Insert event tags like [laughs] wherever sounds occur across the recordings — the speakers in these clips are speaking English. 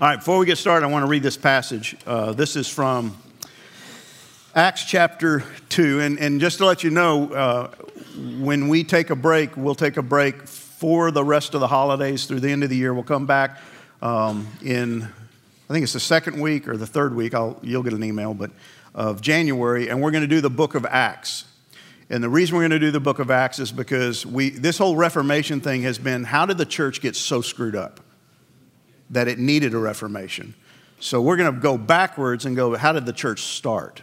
All right, before we get started, I want to read this passage. Uh, this is from Acts chapter 2. And, and just to let you know, uh, when we take a break, we'll take a break for the rest of the holidays through the end of the year. We'll come back um, in, I think it's the second week or the third week. I'll, you'll get an email, but of January, and we're going to do the book of Acts. And the reason we're going to do the book of Acts is because we, this whole Reformation thing has been how did the church get so screwed up? That it needed a reformation. So we're going to go backwards and go, how did the church start?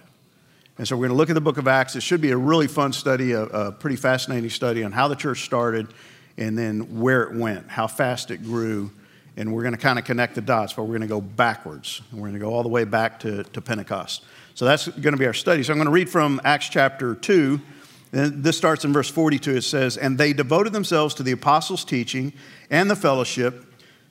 And so we're going to look at the book of Acts. It should be a really fun study, a, a pretty fascinating study on how the church started and then where it went, how fast it grew. And we're going to kind of connect the dots, but we're going to go backwards. And we're going to go all the way back to, to Pentecost. So that's going to be our study. So I'm going to read from Acts chapter 2. And this starts in verse 42. It says, And they devoted themselves to the apostles' teaching and the fellowship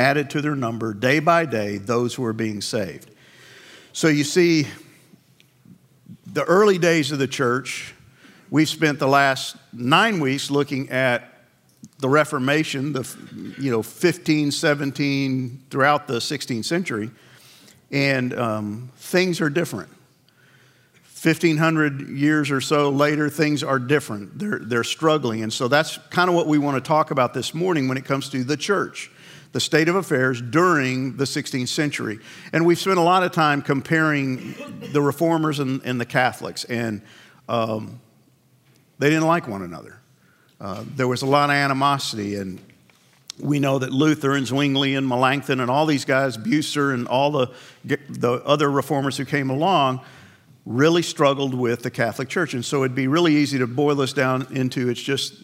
added to their number day by day those who are being saved. So you see, the early days of the church, we've spent the last nine weeks looking at the Reformation, the you know 15, 17, throughout the 16th century, and um, things are different. 1500 years or so later, things are different. They're, they're struggling. And so that's kind of what we want to talk about this morning when it comes to the church the state of affairs during the 16th century. And we've spent a lot of time comparing the reformers and, and the Catholics, and um, they didn't like one another. Uh, there was a lot of animosity, and we know that Luther and Zwingli and Melanchthon and all these guys, Bucer and all the, the other reformers who came along, really struggled with the Catholic Church. And so it'd be really easy to boil this down into it's just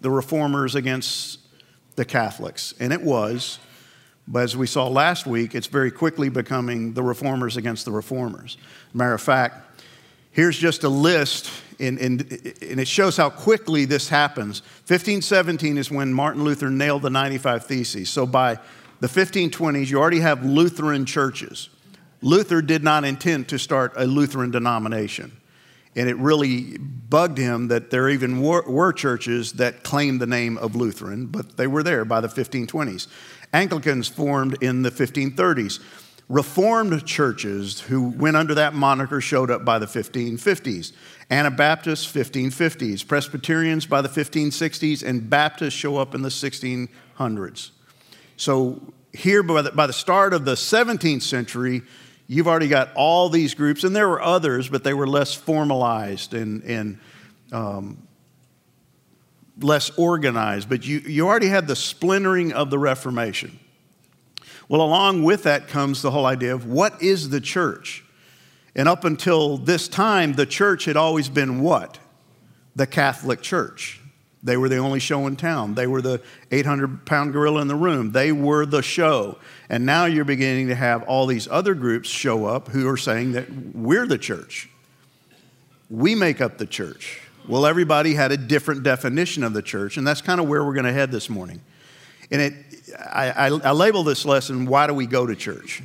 the reformers against the Catholics. And it was, but as we saw last week, it's very quickly becoming the reformers against the reformers. Matter of fact, here's just a list, and, and, and it shows how quickly this happens. 1517 is when Martin Luther nailed the 95 Theses. So by the 1520s, you already have Lutheran churches. Luther did not intend to start a Lutheran denomination. And it really bugged him that there even were, were, churches that claimed the name of Lutheran, but they were there by the 1520s. Anglicans formed in the 1530s. Reformed churches who went under that moniker showed up by the 1550s. Anabaptists, 1550s. Presbyterians by the 1560s, and Baptists show up in the 1600s. So, here by the, by the start of the 17th century, you've already got all these groups, and there were others, but they were less formalized and, and um, less organized. But you, you already had the splintering of the Reformation. Well, along with that comes the whole idea of what is the church? And up until this time, the church had always been what? The Catholic Church. They were the only show in town. They were the 800 pound gorilla in the room. They were the show. And now you're beginning to have all these other groups show up who are saying that we're the church. We make up the church. Well, everybody had a different definition of the church, and that's kind of where we're going to head this morning. And it, I, I, I label this lesson, Why Do We Go to Church?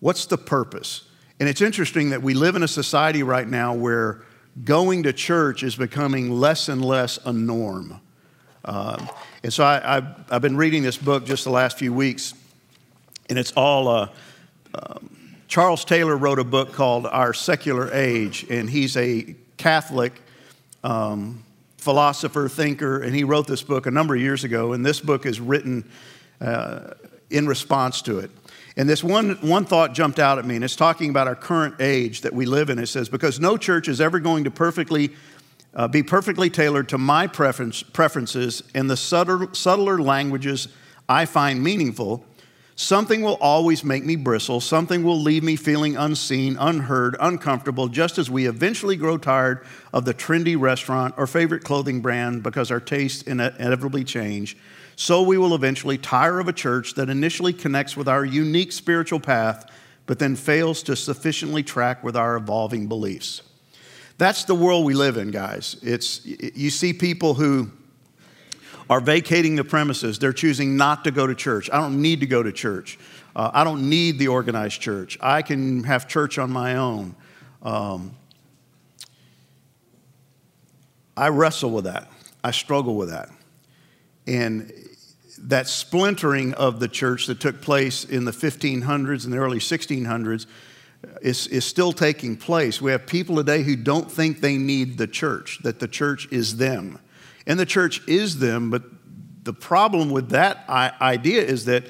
What's the purpose? And it's interesting that we live in a society right now where going to church is becoming less and less a norm. Uh, and so I, have been reading this book just the last few weeks, and it's all. Uh, um, Charles Taylor wrote a book called Our Secular Age, and he's a Catholic um, philosopher, thinker, and he wrote this book a number of years ago, and this book is written uh, in response to it. And this one, one thought jumped out at me, and it's talking about our current age that we live in. It says, Because no church is ever going to perfectly uh, be perfectly tailored to my preference, preferences and the subtler, subtler languages I find meaningful, something will always make me bristle. Something will leave me feeling unseen, unheard, uncomfortable, just as we eventually grow tired of the trendy restaurant or favorite clothing brand because our tastes inevitably change so we will eventually tire of a church that initially connects with our unique spiritual path, but then fails to sufficiently track with our evolving beliefs. That's the world we live in, guys. It's, you see people who are vacating the premises. They're choosing not to go to church. I don't need to go to church. Uh, I don't need the organized church. I can have church on my own. Um, I wrestle with that. I struggle with that. And that splintering of the church that took place in the 1500s and the early 1600s is, is still taking place. We have people today who don't think they need the church, that the church is them. And the church is them, but the problem with that idea is that,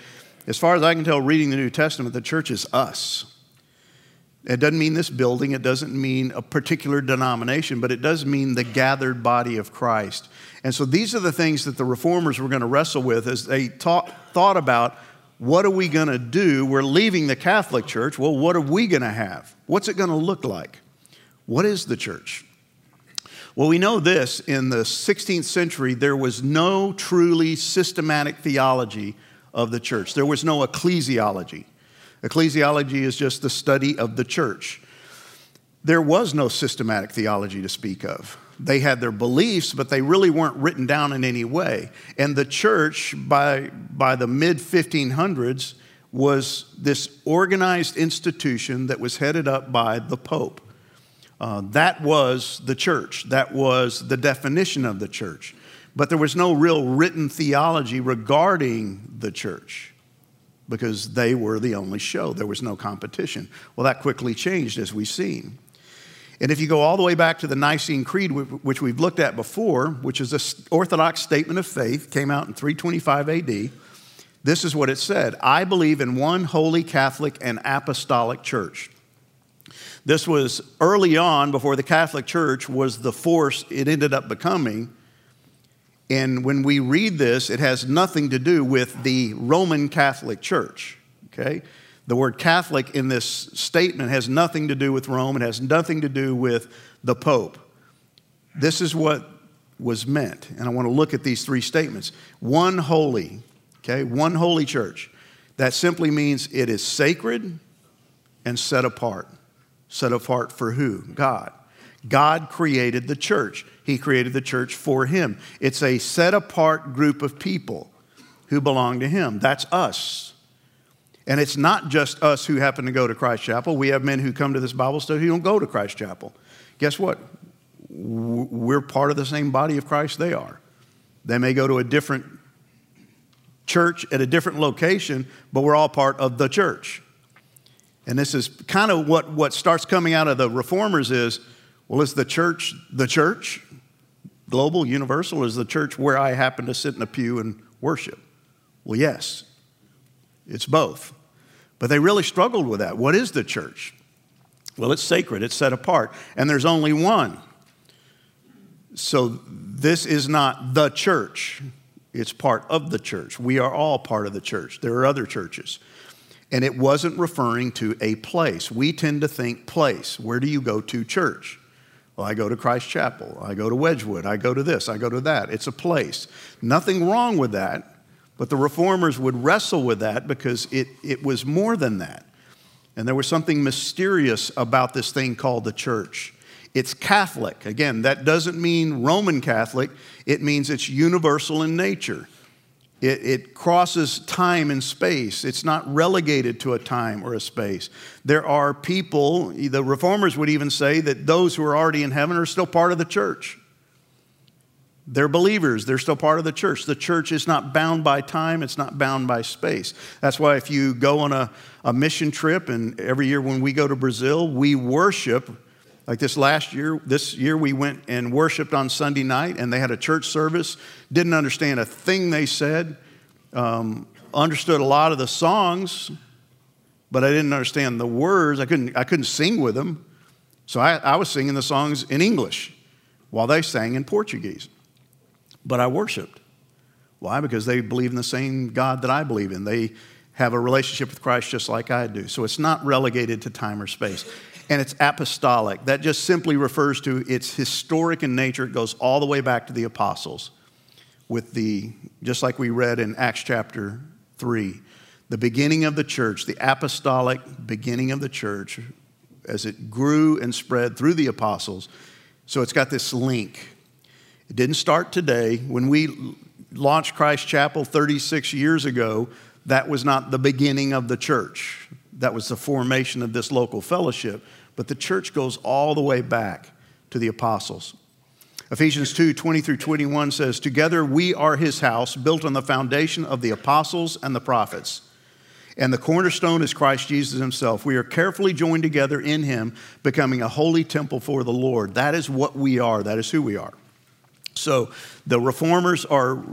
as far as I can tell, reading the New Testament, the church is us. It doesn't mean this building, it doesn't mean a particular denomination, but it does mean the gathered body of Christ. And so these are the things that the reformers were going to wrestle with as they taught, thought about what are we going to do? We're leaving the Catholic Church. Well, what are we going to have? What's it going to look like? What is the church? Well, we know this in the 16th century, there was no truly systematic theology of the church, there was no ecclesiology. Ecclesiology is just the study of the church. There was no systematic theology to speak of. They had their beliefs, but they really weren't written down in any way. And the church, by, by the mid 1500s, was this organized institution that was headed up by the Pope. Uh, that was the church, that was the definition of the church. But there was no real written theology regarding the church because they were the only show. There was no competition. Well, that quickly changed as we've seen. And if you go all the way back to the Nicene Creed, which we've looked at before, which is an Orthodox statement of faith, came out in 325 AD, this is what it said I believe in one holy Catholic and apostolic church. This was early on, before the Catholic Church was the force it ended up becoming. And when we read this, it has nothing to do with the Roman Catholic Church, okay? The word Catholic in this statement has nothing to do with Rome, it has nothing to do with the Pope. This is what was meant. And I want to look at these three statements. One holy, okay, one holy church. That simply means it is sacred and set apart. Set apart for who? God. God created the church. He created the church for Him. It's a set apart group of people who belong to Him. That's us. And it's not just us who happen to go to Christ Chapel. We have men who come to this Bible study who don't go to Christ Chapel. Guess what? We're part of the same body of Christ they are. They may go to a different church at a different location, but we're all part of the church. And this is kind of what, what starts coming out of the reformers is well, is the church the church? Global, universal? Is the church where I happen to sit in a pew and worship? Well, yes. It's both. But they really struggled with that. What is the church? Well, it's sacred, it's set apart, and there's only one. So this is not the church, it's part of the church. We are all part of the church. There are other churches. And it wasn't referring to a place. We tend to think place. Where do you go to church? Well, I go to Christ Chapel. I go to Wedgwood. I go to this. I go to that. It's a place. Nothing wrong with that. But the reformers would wrestle with that because it, it was more than that. And there was something mysterious about this thing called the church. It's Catholic. Again, that doesn't mean Roman Catholic, it means it's universal in nature. It, it, crosses time and space. It's not relegated to a time or a space. There are people, the reformers would even say that those who are already in heaven are still part of the church. They're believers, they're still part of the church. The church is not bound by time, it's not bound by space. That's why if you go on a, a mission trip, and every year when we go to Brazil, we worship. Like this last year, this year we went and worshiped on Sunday night, and they had a church service. Didn't understand a thing they said. Um, understood a lot of the songs, but I didn't understand the words. I couldn't, I couldn't sing with them. So I, I was singing the songs in English while they sang in Portuguese but I worshiped. Why? Because they believe in the same God that I believe in. They have a relationship with Christ just like I do. So it's not relegated to time or space. And it's apostolic. That just simply refers to it's historic in nature. It goes all the way back to the apostles with the, just like we read in Acts chapter 3, the beginning of the church, the apostolic beginning of the church, as it grew and spread through the apostles. So it's got this link. It didn't start today. When we launched Christ Chapel 36 years ago, that was not the beginning of the church. That was the formation of this local fellowship. But the church goes all the way back to the apostles. Ephesians 2 20 through 21 says, Together we are his house, built on the foundation of the apostles and the prophets. And the cornerstone is Christ Jesus himself. We are carefully joined together in him, becoming a holy temple for the Lord. That is what we are, that is who we are. So the reformers are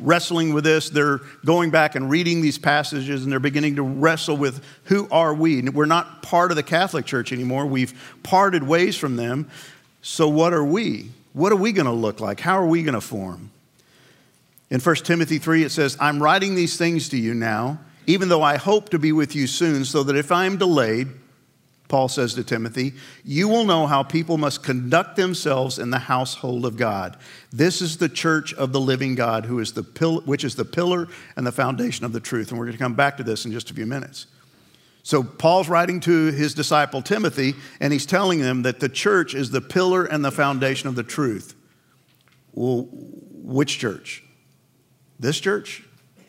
wrestling with this. They're going back and reading these passages and they're beginning to wrestle with who are we? We're not part of the Catholic Church anymore. We've parted ways from them. So what are we? What are we going to look like? How are we going to form? In 1 Timothy 3, it says, I'm writing these things to you now, even though I hope to be with you soon, so that if I am delayed, Paul says to Timothy, you will know how people must conduct themselves in the household of God. This is the church of the living God, who is the pill- which is the pillar and the foundation of the truth. And we're going to come back to this in just a few minutes. So, Paul's writing to his disciple Timothy, and he's telling them that the church is the pillar and the foundation of the truth. Well, which church? This church?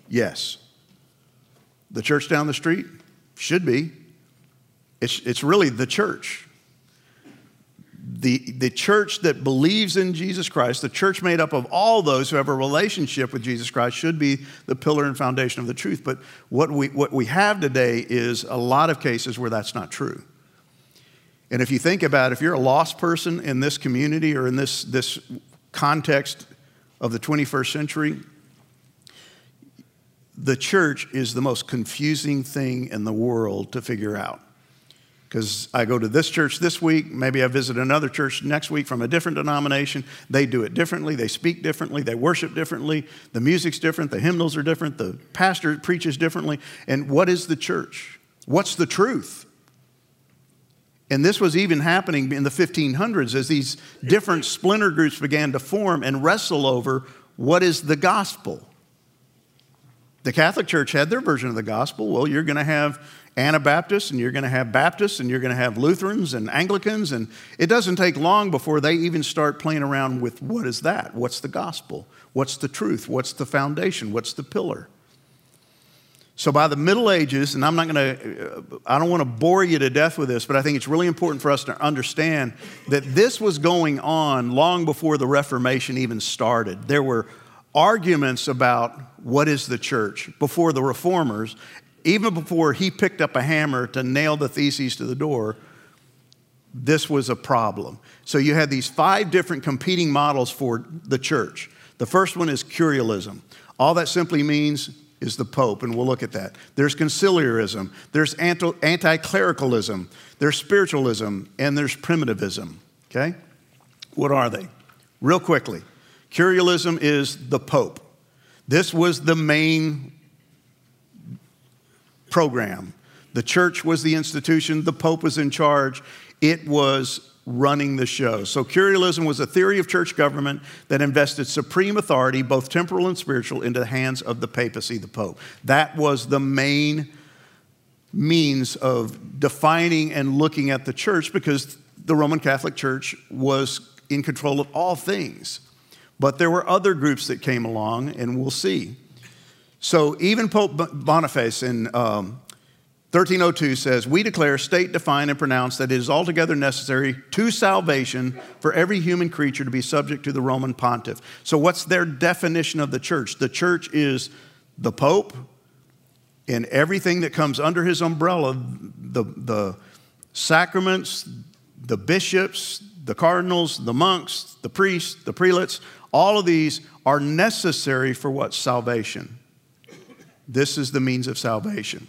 Yes. The church down the street? Should be. It's, it's really the church. The, the church that believes in Jesus Christ, the church made up of all those who have a relationship with Jesus Christ, should be the pillar and foundation of the truth. But what we, what we have today is a lot of cases where that's not true. And if you think about it, if you're a lost person in this community or in this, this context of the 21st century, the church is the most confusing thing in the world to figure out because I go to this church this week, maybe I visit another church next week from a different denomination. They do it differently, they speak differently, they worship differently, the music's different, the hymnals are different, the pastor preaches differently. And what is the church? What's the truth? And this was even happening in the 1500s as these different splinter groups began to form and wrestle over what is the gospel. The Catholic Church had their version of the gospel. Well, you're going to have Anabaptists and you're going to have Baptists and you're going to have Lutherans and Anglicans. And it doesn't take long before they even start playing around with what is that? What's the gospel? What's the truth? What's the foundation? What's the pillar? So by the Middle Ages, and I'm not going to, I don't want to bore you to death with this, but I think it's really important for us to understand that this was going on long before the Reformation even started. There were arguments about what is the church before the reformers even before he picked up a hammer to nail the theses to the door, this was a problem. So you had these five different competing models for the church. The first one is curialism. All that simply means is the Pope, and we'll look at that. There's conciliarism, there's anti clericalism, there's spiritualism, and there's primitivism. Okay? What are they? Real quickly curialism is the Pope. This was the main program. The church was the institution, the Pope was in charge, it was running the show. So, curialism was a theory of church government that invested supreme authority, both temporal and spiritual, into the hands of the papacy, the Pope. That was the main means of defining and looking at the church because the Roman Catholic Church was in control of all things. But there were other groups that came along, and we'll see. So even Pope Boniface in um, 1302 says, We declare, state, define, and pronounce that it is altogether necessary to salvation for every human creature to be subject to the Roman pontiff. So, what's their definition of the church? The church is the Pope and everything that comes under his umbrella the, the sacraments, the bishops, the cardinals, the monks, the priests, the prelates, all of these are necessary for what? Salvation. This is the means of salvation.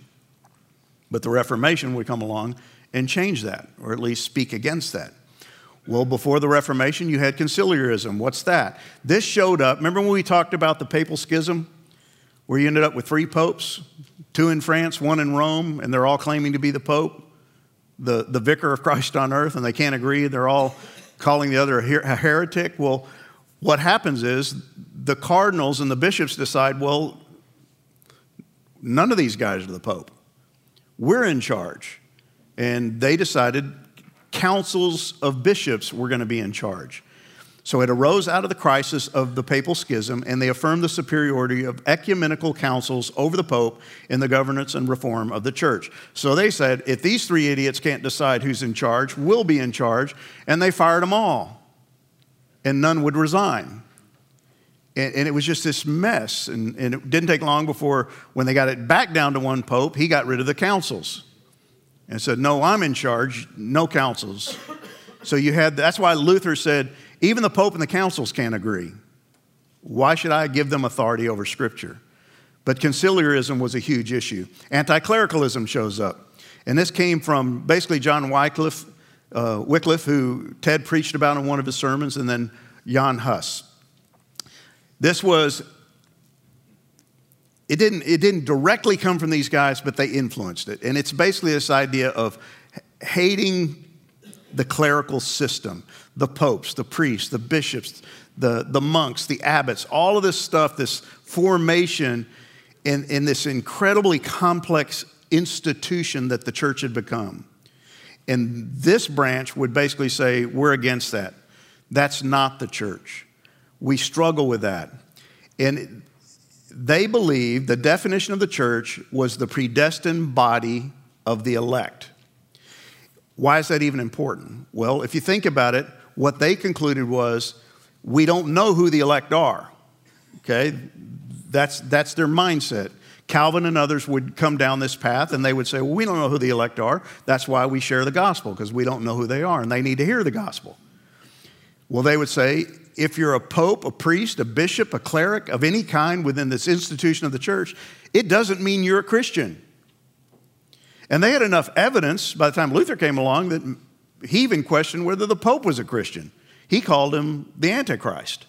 But the Reformation would come along and change that, or at least speak against that. Well, before the Reformation, you had conciliarism. What's that? This showed up. Remember when we talked about the papal schism, where you ended up with three popes, two in France, one in Rome, and they're all claiming to be the pope, the, the vicar of Christ on earth, and they can't agree. They're all calling the other a, her- a heretic. Well, what happens is the cardinals and the bishops decide, well, None of these guys are the Pope. We're in charge. And they decided councils of bishops were going to be in charge. So it arose out of the crisis of the papal schism, and they affirmed the superiority of ecumenical councils over the Pope in the governance and reform of the church. So they said, if these three idiots can't decide who's in charge, we'll be in charge. And they fired them all, and none would resign. And, and it was just this mess. And, and it didn't take long before, when they got it back down to one Pope, he got rid of the councils and said, No, I'm in charge, no councils. So you had, that's why Luther said, even the Pope and the councils can't agree. Why should I give them authority over Scripture? But conciliarism was a huge issue. Anti clericalism shows up. And this came from basically John Wycliffe, uh, Wycliffe, who Ted preached about in one of his sermons, and then Jan Hus. This was, it didn't, it didn't directly come from these guys, but they influenced it. And it's basically this idea of hating the clerical system, the popes, the priests, the bishops, the, the monks, the abbots, all of this stuff, this formation in, in this incredibly complex institution that the church had become. And this branch would basically say, we're against that. That's not the church. We struggle with that. And they believed the definition of the church was the predestined body of the elect. Why is that even important? Well, if you think about it, what they concluded was we don't know who the elect are. Okay? That's, that's their mindset. Calvin and others would come down this path and they would say, Well, we don't know who the elect are. That's why we share the gospel, because we don't know who they are and they need to hear the gospel. Well, they would say, if you're a pope, a priest, a bishop, a cleric of any kind within this institution of the church, it doesn't mean you're a Christian. And they had enough evidence by the time Luther came along that he even questioned whether the Pope was a Christian. He called him the Antichrist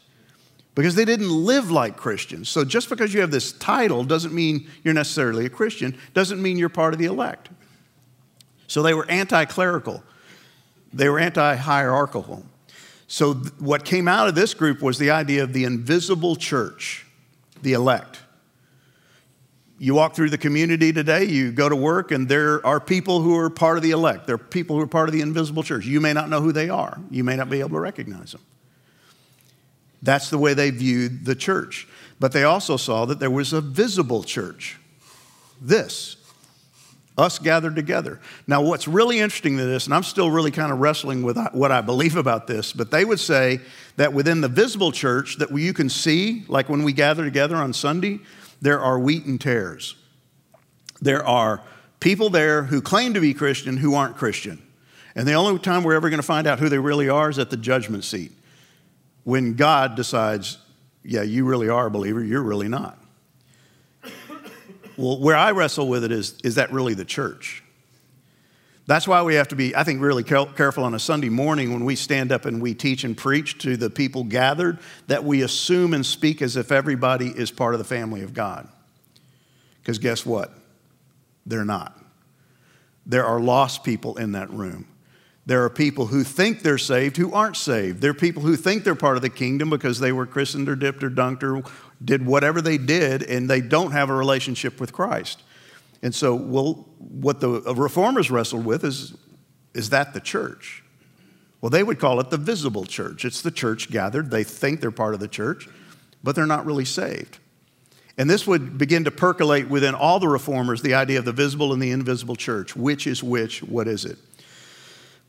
because they didn't live like Christians. So just because you have this title doesn't mean you're necessarily a Christian, doesn't mean you're part of the elect. So they were anti clerical, they were anti hierarchical. So th- what came out of this group was the idea of the invisible church, the elect. You walk through the community today, you go to work, and there are people who are part of the elect. There are people who are part of the invisible church. You may not know who they are, you may not be able to recognize them. That's the way they viewed the church. But they also saw that there was a visible church. This, us gathered together. Now, what's really interesting to this, and I'm still really kind of wrestling with what I believe about this, but they would say that within the visible church that you can see, like when we gather together on Sunday, there are wheat and tares. There are people there who claim to be Christian who aren't Christian. And the only time we're ever going to find out who they really are is at the judgment seat. When God decides, yeah, you really are a believer, you're really not. Well, where I wrestle with it is, is that really the church? That's why we have to be, I think, really careful on a Sunday morning when we stand up and we teach and preach to the people gathered that we assume and speak as if everybody is part of the family of God. Because guess what? They're not. There are lost people in that room. There are people who think they're saved who aren't saved. There are people who think they're part of the kingdom because they were christened or dipped or dunked or did whatever they did and they don't have a relationship with Christ. And so, well, what the reformers wrestled with is is that the church? Well, they would call it the visible church. It's the church gathered. They think they're part of the church, but they're not really saved. And this would begin to percolate within all the reformers the idea of the visible and the invisible church. Which is which? What is it?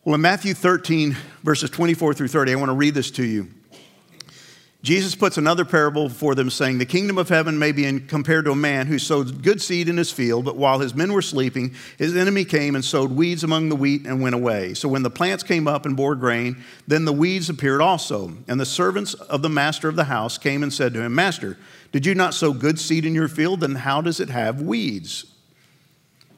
Well, in Matthew 13, verses 24 through 30, I want to read this to you. Jesus puts another parable before them, saying, The kingdom of heaven may be compared to a man who sowed good seed in his field, but while his men were sleeping, his enemy came and sowed weeds among the wheat and went away. So when the plants came up and bore grain, then the weeds appeared also. And the servants of the master of the house came and said to him, Master, did you not sow good seed in your field? Then how does it have weeds?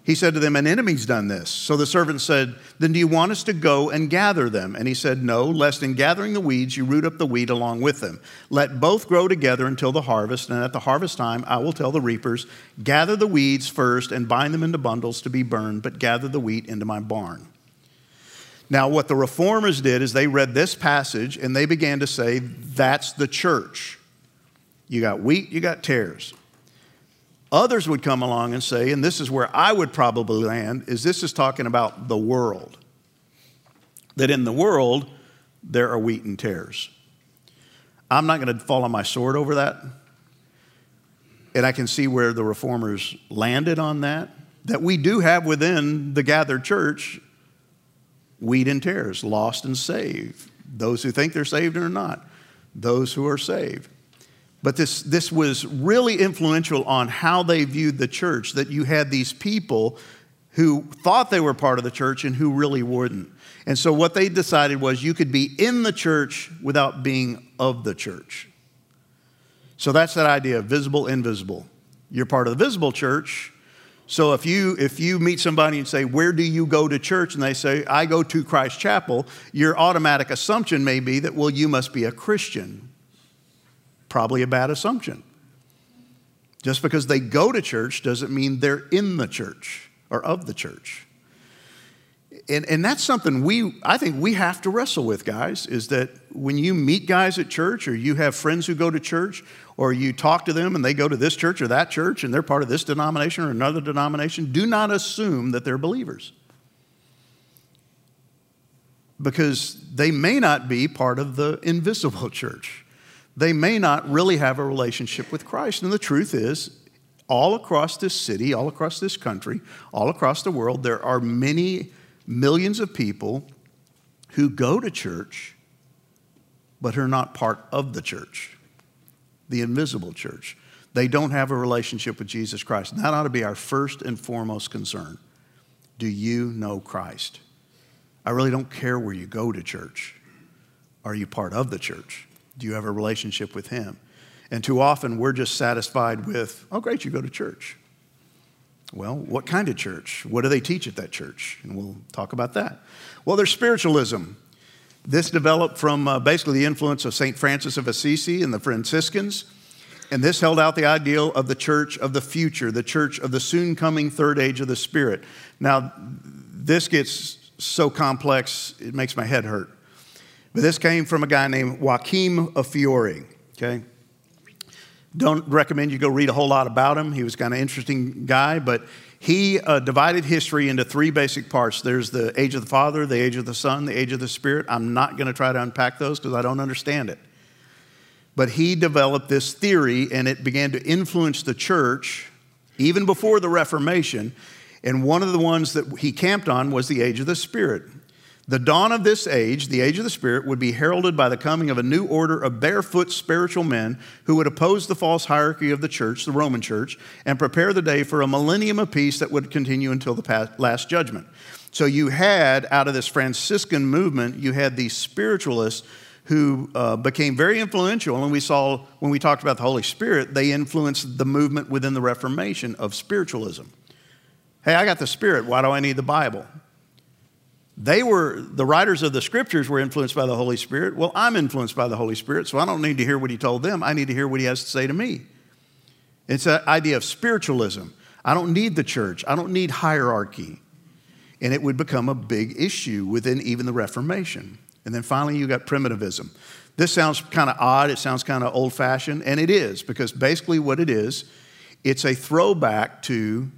He said to them, An enemy's done this. So the servant said, Then do you want us to go and gather them? And he said, No, lest in gathering the weeds you root up the wheat along with them. Let both grow together until the harvest, and at the harvest time I will tell the reapers, Gather the weeds first and bind them into bundles to be burned, but gather the wheat into my barn. Now, what the reformers did is they read this passage and they began to say, That's the church. You got wheat, you got tares. Others would come along and say, and this is where I would probably land, is this is talking about the world. That in the world, there are wheat and tares. I'm not going to fall on my sword over that. And I can see where the reformers landed on that. That we do have within the gathered church wheat and tares, lost and saved. Those who think they're saved or not, those who are saved. But this, this was really influential on how they viewed the church, that you had these people who thought they were part of the church and who really wouldn't. And so what they decided was you could be in the church without being of the church. So that's that idea of visible, invisible. You're part of the visible church. So if you if you meet somebody and say, "Where do you go to church?" and they say, "I go to Christ Chapel," your automatic assumption may be that well, you must be a Christian. Probably a bad assumption. Just because they go to church doesn't mean they're in the church or of the church. And, and that's something we i think we have to wrestle with guys is that when you meet guys at church or you have friends who go to church or you talk to them and they go to this church or that church and they're part of this denomination or another denomination do not assume that they're believers. Because they may not be part of the invisible [laughs] church they may not really have a relationship with christ and the truth is all across this city all across this country all across the world there are many millions of people who go to church but are not part of the church, the invisible church. They don't have a relationship with Jesus Christ. And that ought to be our first and foremost concern. Do you know Christ? I really don't care where you go to church. Are you part of the church? Do you have a relationship with Him? And too often we're just satisfied with, oh, great, you go to church. Well, what kind of church? What do they teach at that church? And we'll talk about that. Well, there's spiritualism. This developed from uh, basically the influence of St. Francis of Assisi and the Franciscans. And this held out the ideal of the church of the future, the church of the soon coming third age of the Spirit. Now, this gets so complex, it makes my head hurt. But this came from a guy named Joachim of Fiore, okay? Don't recommend you go read a whole lot about him. He was kind of interesting guy, but he uh, divided history into three basic parts. There's the age of the Father, the age of the Son, the age of the Spirit. I'm not going to try to unpack those because I don't understand it. But he developed this theory, and it began to influence the church even before the Reformation. And one of the ones that he camped on was the age of the Spirit. The dawn of this age, the age of the Spirit, would be heralded by the coming of a new order of barefoot spiritual men who would oppose the false hierarchy of the church, the Roman church, and prepare the day for a millennium of peace that would continue until the last judgment. So you had, out of this Franciscan movement, you had these spiritualists who uh, became very influential. And we saw when we talked about the Holy Spirit, they influenced the movement within the Reformation of spiritualism. Hey, I got the Spirit. Why do I need the Bible? They were, the writers of the scriptures were influenced by the Holy Spirit. Well, I'm influenced by the Holy Spirit, so I don't need to hear what he told them. I need to hear what he has to say to me. It's an idea of spiritualism. I don't need the church, I don't need hierarchy. And it would become a big issue within even the Reformation. And then finally, you got primitivism. This sounds kind of odd, it sounds kind of old fashioned, and it is, because basically what it is, it's a throwback to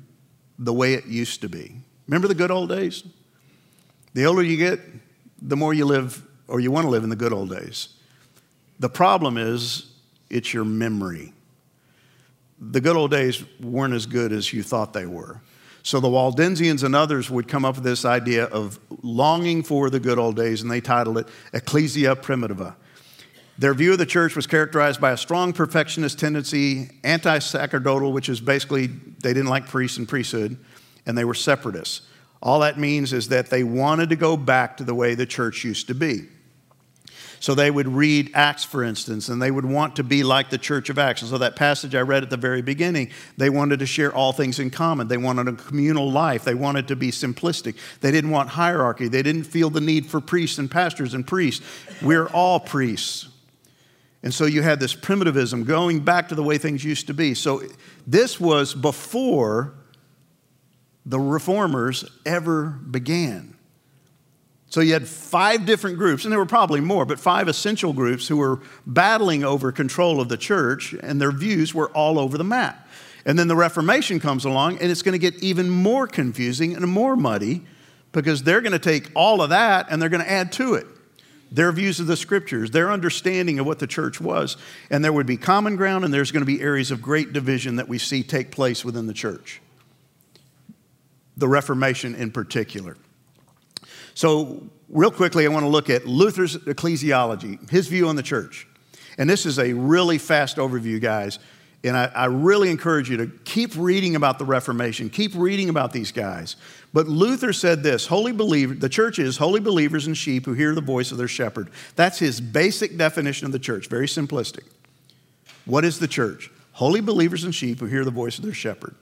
the way it used to be. Remember the good old days? The older you get, the more you live or you want to live in the good old days. The problem is, it's your memory. The good old days weren't as good as you thought they were. So the Waldensians and others would come up with this idea of longing for the good old days, and they titled it Ecclesia Primitiva. Their view of the church was characterized by a strong perfectionist tendency, anti sacerdotal, which is basically they didn't like priests and priesthood, and they were separatists. All that means is that they wanted to go back to the way the church used to be. So they would read Acts, for instance, and they would want to be like the church of Acts. And so that passage I read at the very beginning, they wanted to share all things in common. They wanted a communal life. They wanted to be simplistic. They didn't want hierarchy. They didn't feel the need for priests and pastors and priests. We're all priests. And so you had this primitivism going back to the way things used to be. So this was before the reformers ever began. So you had five different groups, and there were probably more, but five essential groups who were battling over control of the church, and their views were all over the map. And then the Reformation comes along, and it's going to get even more confusing and more muddy because they're going to take all of that and they're going to add to it their views of the scriptures, their understanding of what the church was. And there would be common ground, and there's going to be areas of great division that we see take place within the church. The Reformation in particular. So, real quickly, I want to look at Luther's ecclesiology, his view on the church. And this is a really fast overview, guys. And I, I, really encourage you to keep reading about the Reformation, keep reading about these guys. But Luther said this holy believer, the church is holy believers and sheep who hear the voice of their shepherd. That's his basic definition of the church, very simplistic. What is the church? Holy believers and sheep who hear the voice of their shepherd.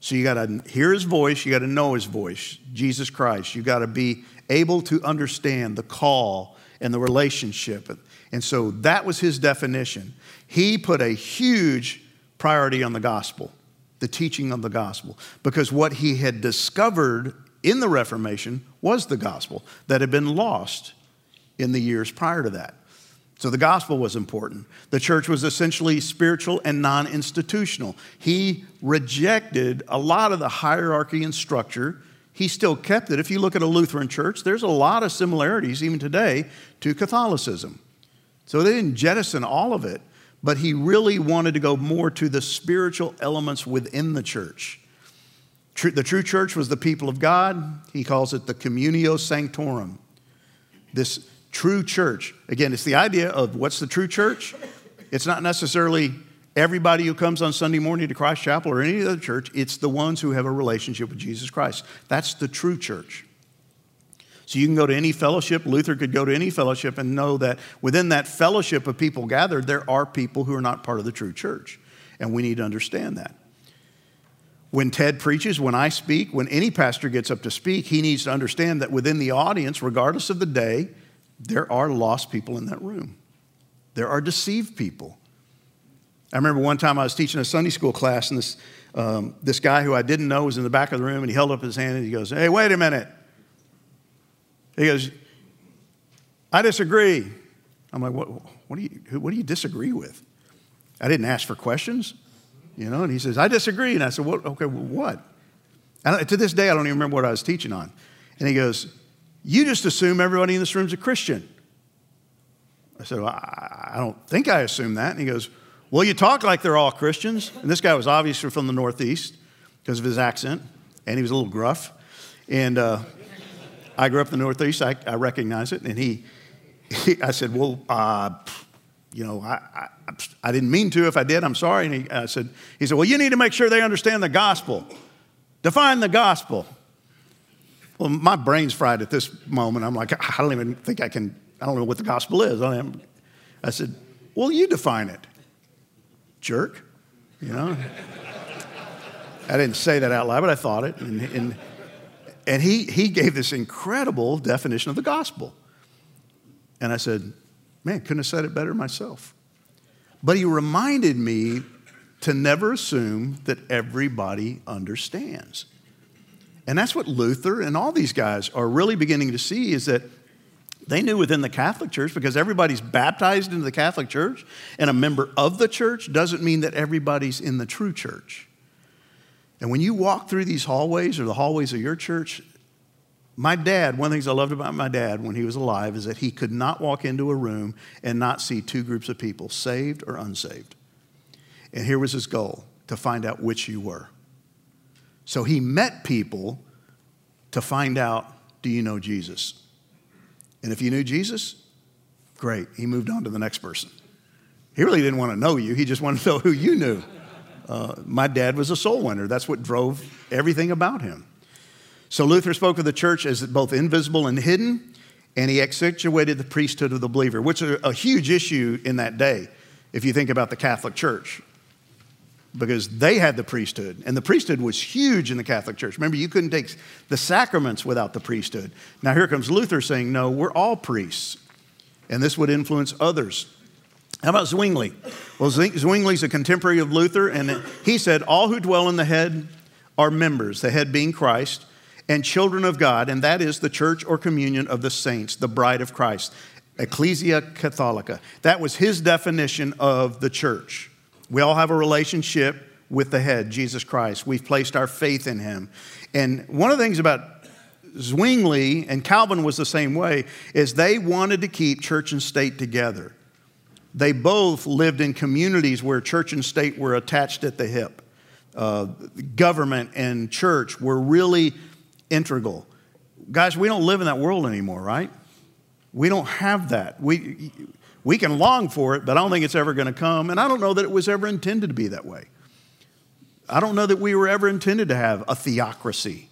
So you got to hear his voice, you got to know his voice, Jesus Christ. You got to be able to understand the call and the relationship. And so that was his definition. He put a huge priority on the gospel, the teaching of the gospel, because what he had discovered in the Reformation was the gospel that had been lost in the years prior to that. So the gospel was important. The church was essentially spiritual and non institutional. He rejected a lot of the hierarchy and structure. He still kept it. If you look at a Lutheran church, there's a lot of similarities, even today, to Catholicism. So they didn't jettison all of it, but he really wanted to go more to the spiritual elements within the church. The true church was the people of God. He calls it the communio sanctorum. This true church, again, it's the idea of what's the true church? It's not necessarily everybody who comes on Sunday morning to Christ Chapel or any other church, it's the ones who have a relationship with Jesus Christ. That's the true church. So you can go to any fellowship. Luther could go to any fellowship and know that within that fellowship of people gathered, there are people who are not part of the true church. And we need to understand that. When Ted preaches, when I speak, when any pastor gets up to speak, he needs to understand that within the audience, regardless of the day, there are lost people in that room. There are deceived people. I remember one time I was teaching a Sunday school class, and this, um, this guy who I didn't know was in the back of the room, and he held up his hand and he goes, Hey, wait a minute. He goes, I disagree. I'm like, what, what, do you, what do you disagree with? I didn't ask for questions, you know, and he says, I disagree. And I said, well, okay, well, what? to this day, I don't even remember what I was teaching on. And he goes, You just assume everybody in this room is a Christian. I said, well, I don't think I assume that. And he goes, Well, you talk like they're all Christians. And this guy was obviously from the Northeast because of his accent, and he was a little gruff. And uh, I grew up in the Northeast. I, I recognize it. And he, he I said, well, uh, you know, I, I, I, didn't mean to. If I did, I'm sorry. And he I said, he said, well, you need to make sure they understand the gospel. Define the gospel. Well, my brain's fried at this moment. I'm like, I don't even think I can, I don't know what the gospel is. I, I said, well, you define it, jerk. You know? I didn't say that out loud, but I thought it. And, and and he, he gave this incredible definition of the gospel. And I said, man, couldn't have said it better myself. But he reminded me to never assume that everybody understands. And that's what Luther and all these guys are really beginning to see is that they knew within the Catholic Church because everybody's baptized into the Catholic Church and a member of the church doesn't mean that everybody's in the true church. And when you walk through these hallways or the hallways of your church, my dad, one of the things I loved about my dad when he was alive is that he could not walk into a room and not see two groups of people, saved or unsaved. And here was his goal to find out which you were. So he met people to find out do you know Jesus? And if you knew Jesus, great. He moved on to the next person. He really didn't want to know you, he just wanted to know who you knew. Uh, my dad was a soul winner. That's what drove everything about him. So Luther spoke of the church as both invisible and hidden, and he accentuated the priesthood of the believer, which is a huge issue in that day, if you think about the Catholic Church, because they had the priesthood, and the priesthood was huge in the Catholic Church. Remember, you couldn't take the sacraments without the priesthood. Now, here comes Luther saying, no, we're all priests, and this would influence others. How about Zwingli? Well, Zwingli's a contemporary of Luther, and he said, All who dwell in the head are members, the head being Christ, and children of God, and that is the church or communion of the saints, the bride of Christ, Ecclesia Catholica. That was his definition of the church. We all have a relationship with the head, Jesus Christ. We've placed our faith in him. And one of the things about Zwingli, and Calvin was the same way, is they wanted to keep church and state together. They both lived in communities where church and state were attached at the hip. Uh, government and church were really integral. Guys, we don't live in that world anymore, right? We don't have that. We, we can long for it, but I don't think it's ever going to come. And I don't know that it was ever intended to be that way. I don't know that we were ever intended to have a theocracy.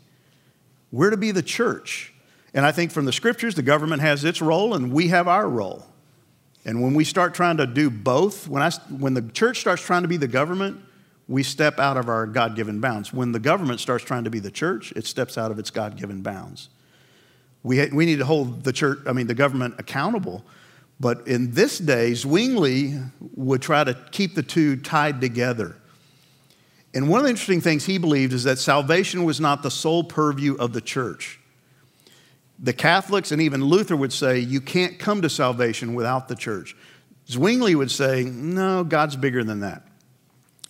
We're to be the church. And I think from the scriptures, the government has its role and we have our role. And when we start trying to do both, when, I, when the church starts trying to be the government, we step out of our God given bounds. When the government starts trying to be the church, it steps out of its God given bounds. We, we need to hold the church, I mean, the government accountable. But in this day, Zwingli would try to keep the two tied together. And one of the interesting things he believed is that salvation was not the sole purview of the church. The Catholics and even Luther would say you can't come to salvation without the church. Zwingli would say, no, God's bigger than that.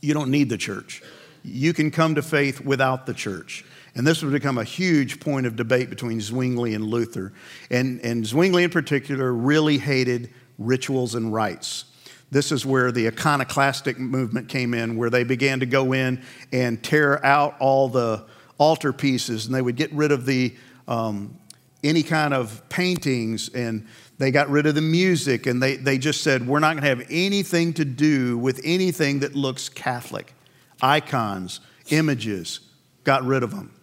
You don't need the church. You can come to faith without the church. And this would become a huge point of debate between Zwingli and Luther. And, and Zwingli, in particular, really hated rituals and rites. This is where the iconoclastic movement came in, where they began to go in and tear out all the altar pieces, and they would get rid of the um, any kind of paintings, and they got rid of the music, and they, they just said, We're not going to have anything to do with anything that looks Catholic. Icons, images, got rid of them.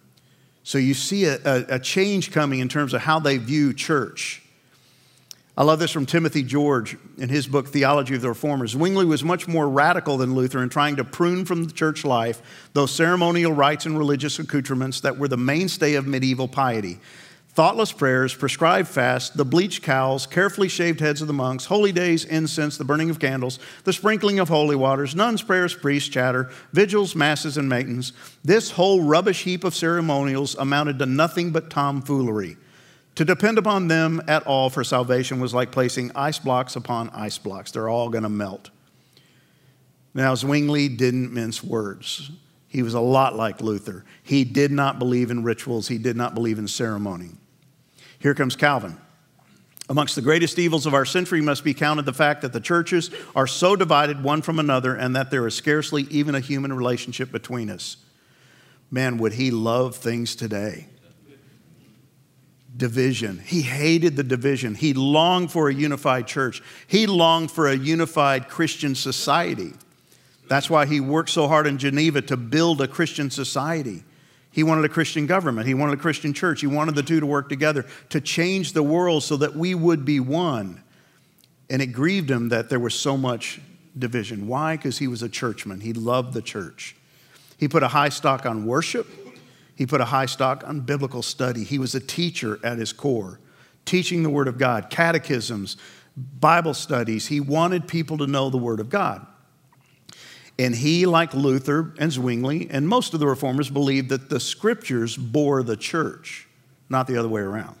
So you see a, a, a change coming in terms of how they view church. I love this from Timothy George in his book, Theology of the Reformers. Zwingli was much more radical than Luther in trying to prune from the church life those ceremonial rites and religious accoutrements that were the mainstay of medieval piety. Thoughtless prayers, prescribed fasts, the bleached cowls, carefully shaved heads of the monks, holy days, incense, the burning of candles, the sprinkling of holy waters, nuns' prayers, priests' chatter, vigils, masses, and matins. This whole rubbish heap of ceremonials amounted to nothing but tomfoolery. To depend upon them at all for salvation was like placing ice blocks upon ice blocks. They're all going to melt. Now, Zwingli didn't mince words. He was a lot like Luther. He did not believe in rituals, he did not believe in ceremony. Here comes Calvin. Amongst the greatest evils of our century must be counted the fact that the churches are so divided one from another and that there is scarcely even a human relationship between us. Man, would he love things today? division. He hated the division. He longed for a unified church. He longed for a unified Christian society. That's why he worked so hard in Geneva to build a Christian society. He wanted a Christian government. He wanted a Christian church. He wanted the two to work together to change the world so that we would be one. And it grieved him that there was so much division. Why? Because he was a churchman. He loved the church. He put a high stock on worship. He put a high stock on biblical study. He was a teacher at his core, teaching the Word of God, catechisms, Bible studies. He wanted people to know the Word of God. And he, like Luther and Zwingli and most of the reformers, believed that the scriptures bore the church, not the other way around.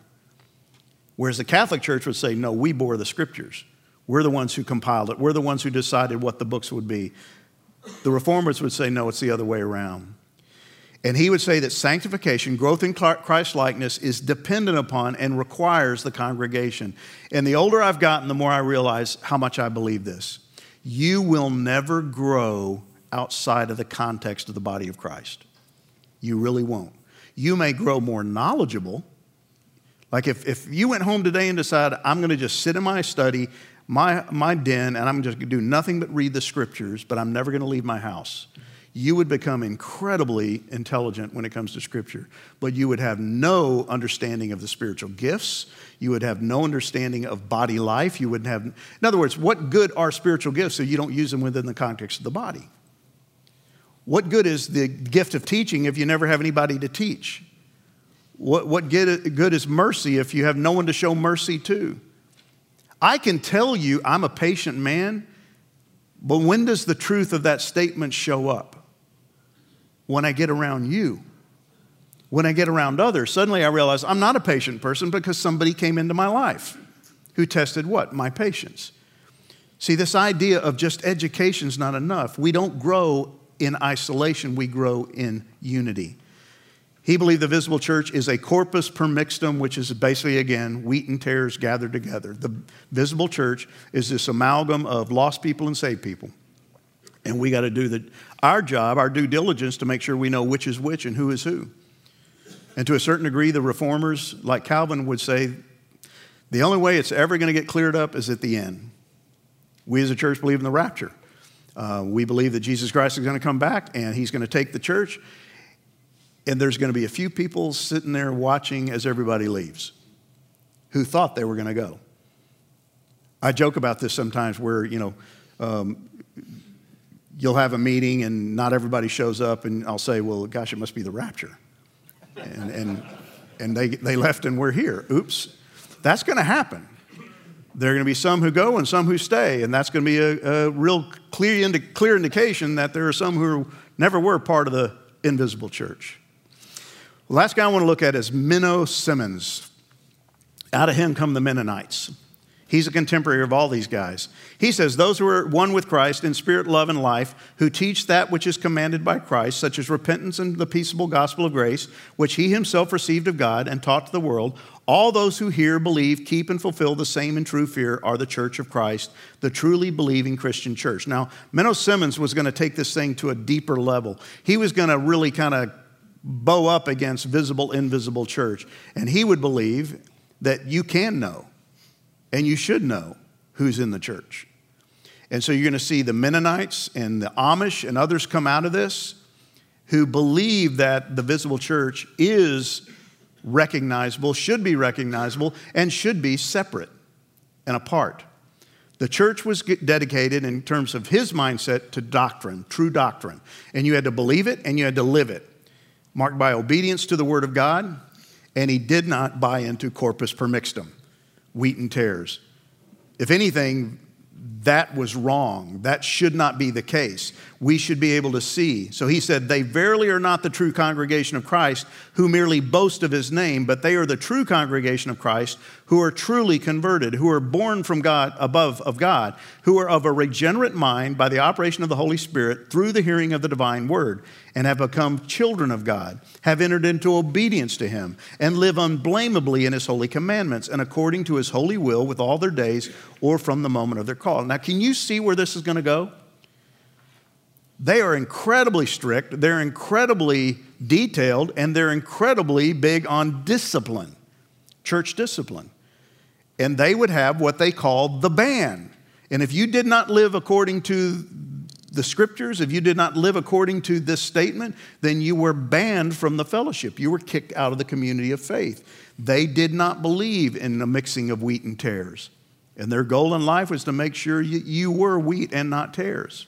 Whereas the Catholic Church would say, no, we bore the scriptures. We're the ones who compiled it. We're the ones who decided what the books would be. The reformers would say, no, it's the other way around. And he would say that sanctification, growth in Christ likeness, is dependent upon and requires the congregation. And the older I've gotten, the more I realize how much I believe this. You will never grow outside of the context of the body of Christ. You really won't. You may grow more knowledgeable. Like if, if you went home today and decided, I'm going to just sit in my study, my, my den, and I'm just going to do nothing but read the scriptures, but I'm never going to leave my house you would become incredibly intelligent when it comes to Scripture, but you would have no understanding of the spiritual gifts. You would have no understanding of body life. You wouldn't have, in other words, what good are spiritual gifts if you don't use them within the context of the body? What good is the gift of teaching if you never have anybody to teach? What, what good is mercy if you have no one to show mercy to? I can tell you I'm a patient man, but when does the truth of that statement show up? When I get around you. When I get around others, suddenly I realize I'm not a patient person because somebody came into my life who tested what? My patience. See, this idea of just education is not enough. We don't grow in isolation, we grow in unity. He believed the visible church is a corpus permixtum, which is basically, again, wheat and tares gathered together. The visible church is this amalgam of lost people and saved people. And we got to do the, our job, our due diligence to make sure we know which is which and who is who. And to a certain degree, the reformers, like Calvin, would say the only way it's ever going to get cleared up is at the end. We as a church believe in the rapture. Uh, we believe that Jesus Christ is going to come back and he's going to take the church and there's going to be a few people sitting there watching as everybody leaves who thought they were going to go. I joke about this sometimes where, you know, um, you'll have a meeting and not everybody shows up, and I'll say, well, gosh, it must be the rapture. And, and, and they, they left and we're here. Oops. That's going to happen. There are going to be some who go and some who stay, and that's going to be a, a real clear, indi- clear indication that there are some who never were part of the invisible church. The last guy I want to look at is Menno Simons. Out of him come the Mennonites. He's a contemporary of all these guys. He says, Those who are one with Christ in spirit, love, and life, who teach that which is commanded by Christ, such as repentance and the peaceable gospel of grace, which he himself received of God and taught to the world, all those who hear, believe, keep, and fulfill the same in true fear are the church of Christ, the truly believing Christian church. Now, Menno Simons was going to take this thing to a deeper level. He was going to really kind of bow up against visible, invisible church. And he would believe that you can know and you should know who's in the church. And so you're going to see the Mennonites and the Amish and others come out of this who believe that the visible church is recognizable, should be recognizable, and should be separate and apart. The church was dedicated in terms of his mindset to doctrine, true doctrine. And you had to believe it and you had to live it marked by obedience to the Word of God, and he did not buy into corpus permixtum, wheat and tares. If anything, that was wrong. That should not be the case. We should be able to see. So he said, They verily are not the true congregation of Christ who merely boast of his name, but they are the true congregation of Christ who are truly converted, who are born from God, above of God, who are of a regenerate mind by the operation of the Holy Spirit through the hearing of the divine word, and have become children of God, have entered into obedience to him, and live unblameably in his holy commandments and according to his holy will with all their days or from the moment of their call. Now, can you see where this is going to go? They are incredibly strict, they're incredibly detailed, and they're incredibly big on discipline, church discipline. And they would have what they called the ban. And if you did not live according to the scriptures, if you did not live according to this statement, then you were banned from the fellowship. You were kicked out of the community of faith. They did not believe in the mixing of wheat and tares. And their goal in life was to make sure you, were wheat and not tares.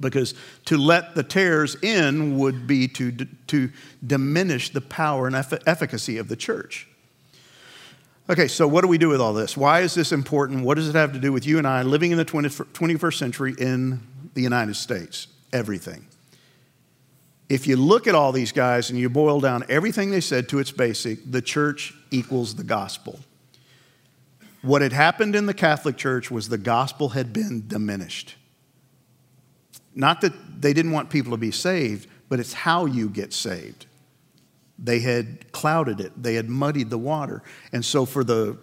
Because to let the tares in would be to, to diminish the power and efficacy of the church. Okay, so what do we do with all this? Why is this important? What does it have to do with you and I living in the 21st century in the United States? Everything. If you look at all these guys and you boil down everything they said to its basic, the church equals the gospel. What had happened in the Catholic Church was the gospel had been diminished. Not that they didn't want people to be saved, but it's how you get saved. They had clouded it, they had muddied the water. And so for the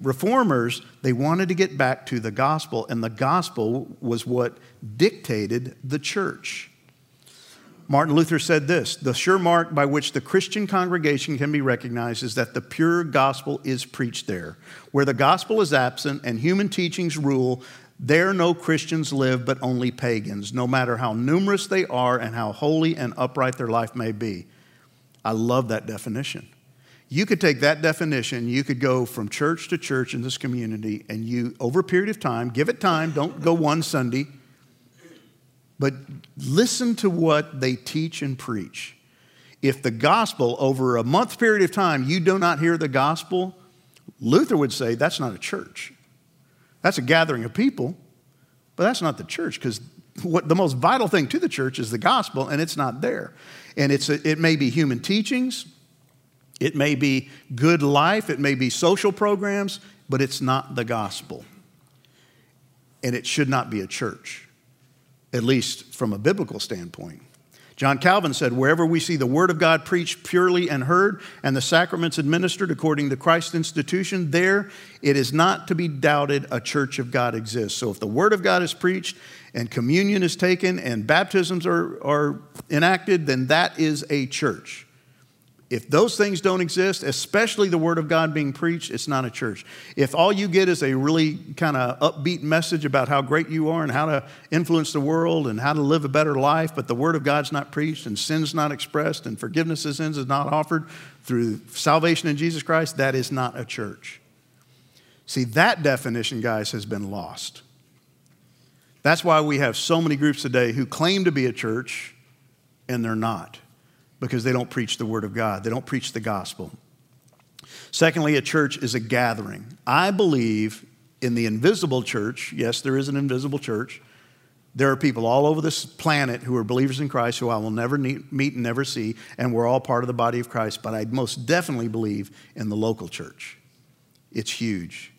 reformers, they wanted to get back to the gospel, and the gospel was what dictated the church. Martin Luther said this The sure mark by which the Christian congregation can be recognized is that the pure gospel is preached there. Where the gospel is absent and human teachings rule, there no Christians live, but only pagans, no matter how numerous they are and how holy and upright their life may be. I love that definition. You could take that definition, you could go from church to church in this community, and you, over a period of time, give it time, don't go one Sunday, but listen to what they teach and preach. If the gospel, over a month period of time, you do not hear the gospel, Luther would say that's not a church. That's a gathering of people, but that's not the church because what the most vital thing to the church is the gospel, and it's not there. And it's a, it may be human teachings, it may be good life, it may be social programs, but it's not the gospel. And it should not be a church. at least from a biblical standpoint. John Calvin said, Wherever we see the Word of God preached purely and heard, and the sacraments administered according to Christ's institution, there it is not to be doubted a church of God exists. So if the Word of God is preached, and communion is taken, and baptisms are, are enacted, then that is a church. If those things don't exist, especially the Word of God being preached, it's not a church. If all you get is a really kind of upbeat message about how great you are and how to influence the world and how to live a better life, but the Word of God's not preached and sin's not expressed and forgiveness of sins is not offered through salvation in Jesus Christ, that is not a church. See, that definition, guys, has been lost. That's why we have so many groups today who claim to be a church and they're not because they don't preach the Word of God, they don't preach the gospel. Secondly, a church is a gathering. I believe in the invisible church. Yes, there is an invisible church. There are people all over this planet who are believers in Christ who I will never meet and never see, and we're all part of the body of Christ. But I most definitely believe in the local church. It's huge.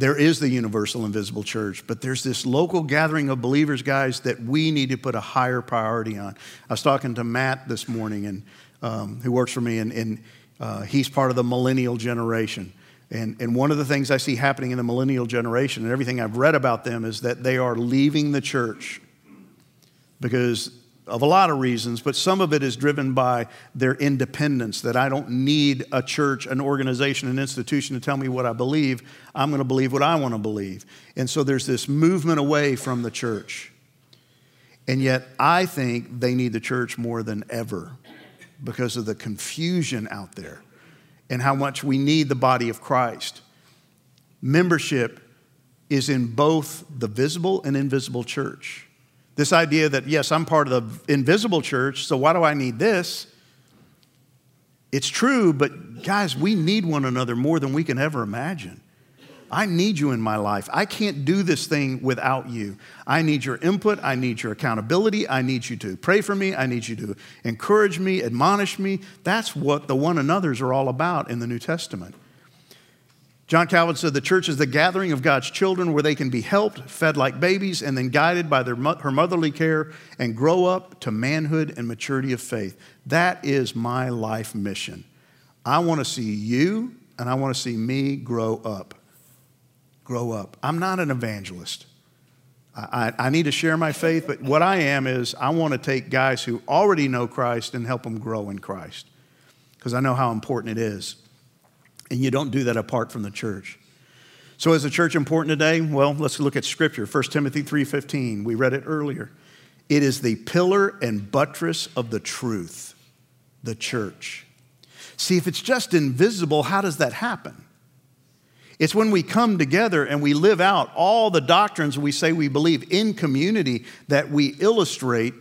There is the universal invisible church, but there's this local gathering of believers, guys, that we need to put a higher priority on. I was talking to Matt this morning, and um, who works for me, and, and uh, he's part of the millennial generation. And, and one of the things I see happening in the millennial generation, and everything I've read about them, is that they are leaving the church because of a lot of reasons, but some of it is driven by their independence that I don't need a church, an organization, an institution to tell me what I believe. I'm going to believe what I want to believe. And so there's this movement away from the church. And yet, I think they need the church more than ever because of the confusion out there and how much we need the body of Christ. Membership is in both the visible and invisible church. This idea that, yes, I'm part of the invisible church, so why do I need this? It's true, but guys, we need one another more than we can ever imagine. I need you in my life. I can't do this thing without you. I need your input. I need your accountability. I need you to pray for me. I need you to encourage me, admonish me. That's what the one another's are all about in the New Testament. John Calvin said the church is the gathering of God's children where they can be helped, fed like babies, and then guided by their, her motherly care and grow up to manhood and maturity of faith. That is my life mission. I want to see you and I want to see me grow up. Grow up. I'm not an evangelist. I, I, need to share my faith, but what I am is I want to take guys who already know Christ and help them grow in Christ because I know how important it is. And you don't do that apart from the church. So is the church important today? Well, let's look at scripture. 1 Timothy 3:15. We read it earlier. It is the pillar and buttress of the truth, the church. See, if it's just invisible, how does that happen? It's when we come together and we live out all the doctrines we say we believe in community that we illustrate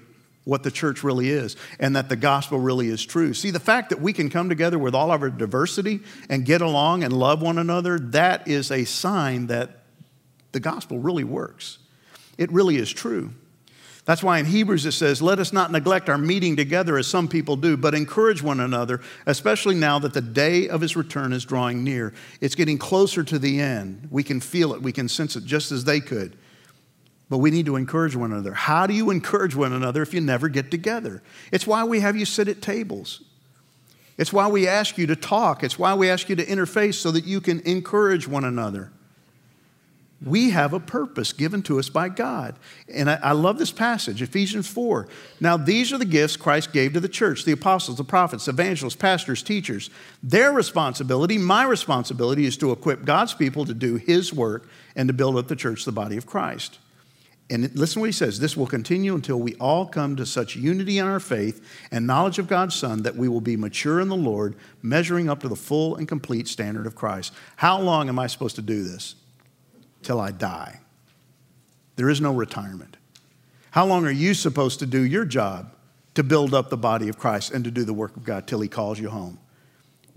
what the church really is and that the gospel really is true. See, the fact that we can come together with all of our diversity and get along and love one another, that is a sign that the gospel really works. It really is true. That's why in Hebrews it says, Let us not neglect our meeting together as some people do, but encourage one another, especially now that the day of his return is drawing near. It's getting closer to the end. We can feel it, we can sense it just as they could. But we need to encourage one another. How do you encourage one another if you never get together? It's why we have you sit at tables. It's why we ask you to talk. It's why we ask you to interface so that you can encourage one another. We have a purpose given to us by God. And I, I, love this passage, Ephesians 4. Now, these are the gifts Christ gave to the church the apostles, the prophets, evangelists, pastors, teachers. Their responsibility, my responsibility, is to equip God's people to do His work and to build up the church, the body of Christ. And listen to what he says this will continue until we all come to such unity in our faith and knowledge of God's Son that we will be mature in the Lord, measuring up to the full and complete standard of Christ. How long am I supposed to do this? Till I die. There is no retirement. How long are you supposed to do your job to build up the body of Christ and to do the work of God till he calls you home?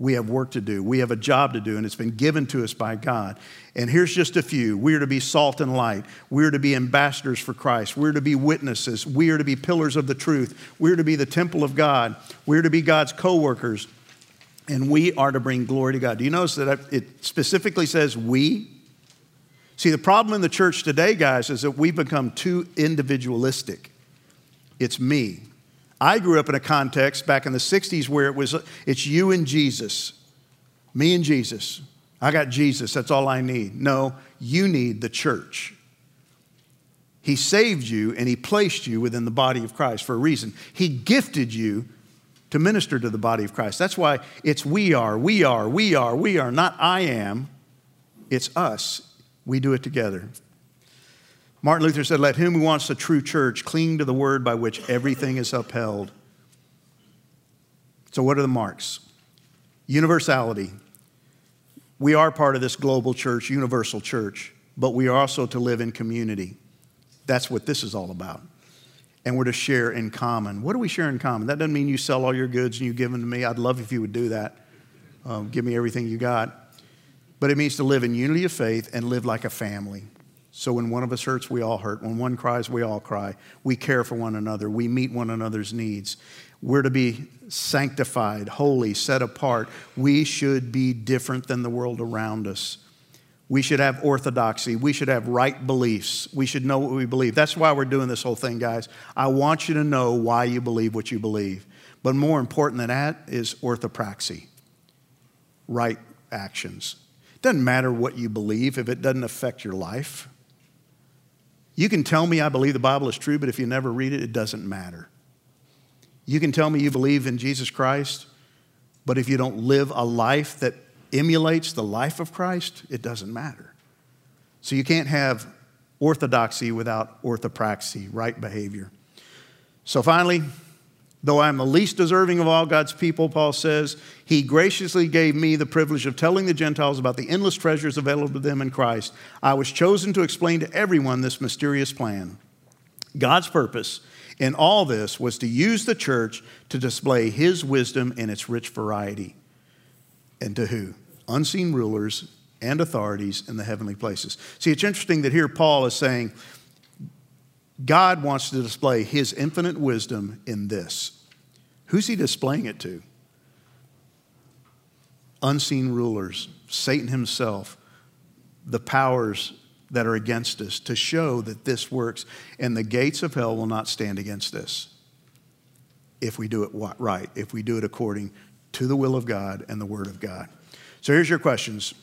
We have work to do. We have a job to do, and it's been given to us by God. And here's just a few. We are to be salt and light. We are to be ambassadors for Christ. We're to be witnesses. We are to be pillars of the truth. We're to be the temple of God. We're to be God's co workers. And we are to bring glory to God. Do you notice that it specifically says we? See, the problem in the church today, guys, is that we've become too individualistic. It's me. I grew up in a context back in the 60s where it was it's you and Jesus. Me and Jesus. I got Jesus, that's all I need. No, you need the church. He saved you and He placed you within the body of Christ for a reason. He gifted you to minister to the body of Christ. That's why it's we are, we are, we are, we are, not I am. It's us. We do it together. Martin Luther said, Let him who wants a true church cling to the word by which everything is upheld. So, what are the marks? Universality. We are part of this global church, universal church, but we are also to live in community. That's what this is all about. And we're to share in common. What do we share in common? That doesn't mean you sell all your goods and you give them to me. I'd love if you would do that. Um, give me everything you got. But it means to live in unity of faith and live like a family. So when one of us hurts, we all hurt. When one cries, we all cry. We care for one another. We meet one another's needs. We're to be sanctified, holy, set apart. We should be different than the world around us. We should have orthodoxy. We should have right beliefs. We should know what we believe. That's why we're doing this whole thing, guys. I want you to know why you believe what you believe. But more important than that is orthopraxy, right actions. Doesn't matter what you believe if it doesn't affect your life. You can tell me I believe the Bible is true, but if you never read it, it doesn't matter. You can tell me you believe in Jesus Christ, but if you don't live a life that emulates the life of Christ, it doesn't matter. So you can't have orthodoxy without orthopraxy, right behavior. So finally, though I am the least deserving of all God's people, Paul says, he graciously gave me the privilege of telling the Gentiles about the endless treasures available to them in Christ. I was chosen to explain to everyone this mysterious plan. God's purpose in all this was to use the church to display his wisdom in its rich variety. And to who? unseen rulers and authorities in the heavenly places. See, it's interesting that here Paul is saying God wants to display his infinite wisdom in this. Who's he displaying it to? Unseen rulers, Satan himself, the powers that are against us, to show that this works. And the gates of hell will not stand against this if we do it right, if we do it according to the will of God and the Word of God. So here's your questions.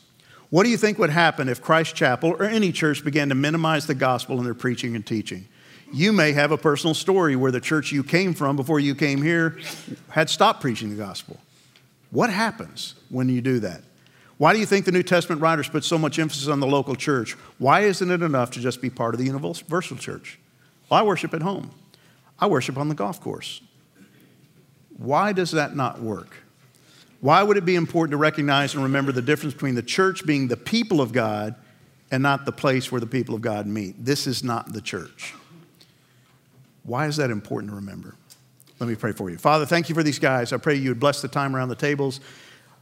What do you think would happen if Christ Chapel or any church began to minimize the gospel in their preaching and teaching? You may have a personal story where the church you came from before you came here had stopped preaching the gospel. What happens when you do that? Why do you think the New Testament writers put so much emphasis on the local church? Why isn't it enough to just be part of the universal church? Well, I worship at home. I worship on the golf course. Why does that not work? Why would it be important to recognize and remember the difference between the church being the people of God and not the place where the people of God meet? This is not the church. Why is that important to remember? Let me pray for you. Father, thank you for these guys. I pray you would bless the time around the tables,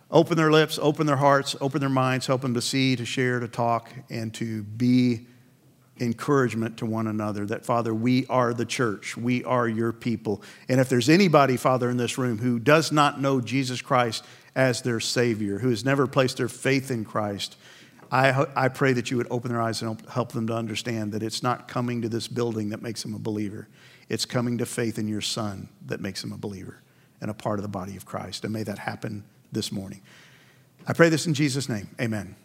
open their lips, open their hearts, open their minds, help them to see, to share, to talk, and to be encouragement to one another that, Father, we are the church. We are your people. And if there's anybody, Father, in this room who does not know Jesus Christ as their Savior, who has never placed their faith in Christ, I, I pray that you would open their eyes and help them to understand that it's not coming to this building that makes them a believer. It's coming to faith in your Son that makes him a believer and a part of the body of Christ. And may that happen this morning. I pray this in Jesus' name. Amen.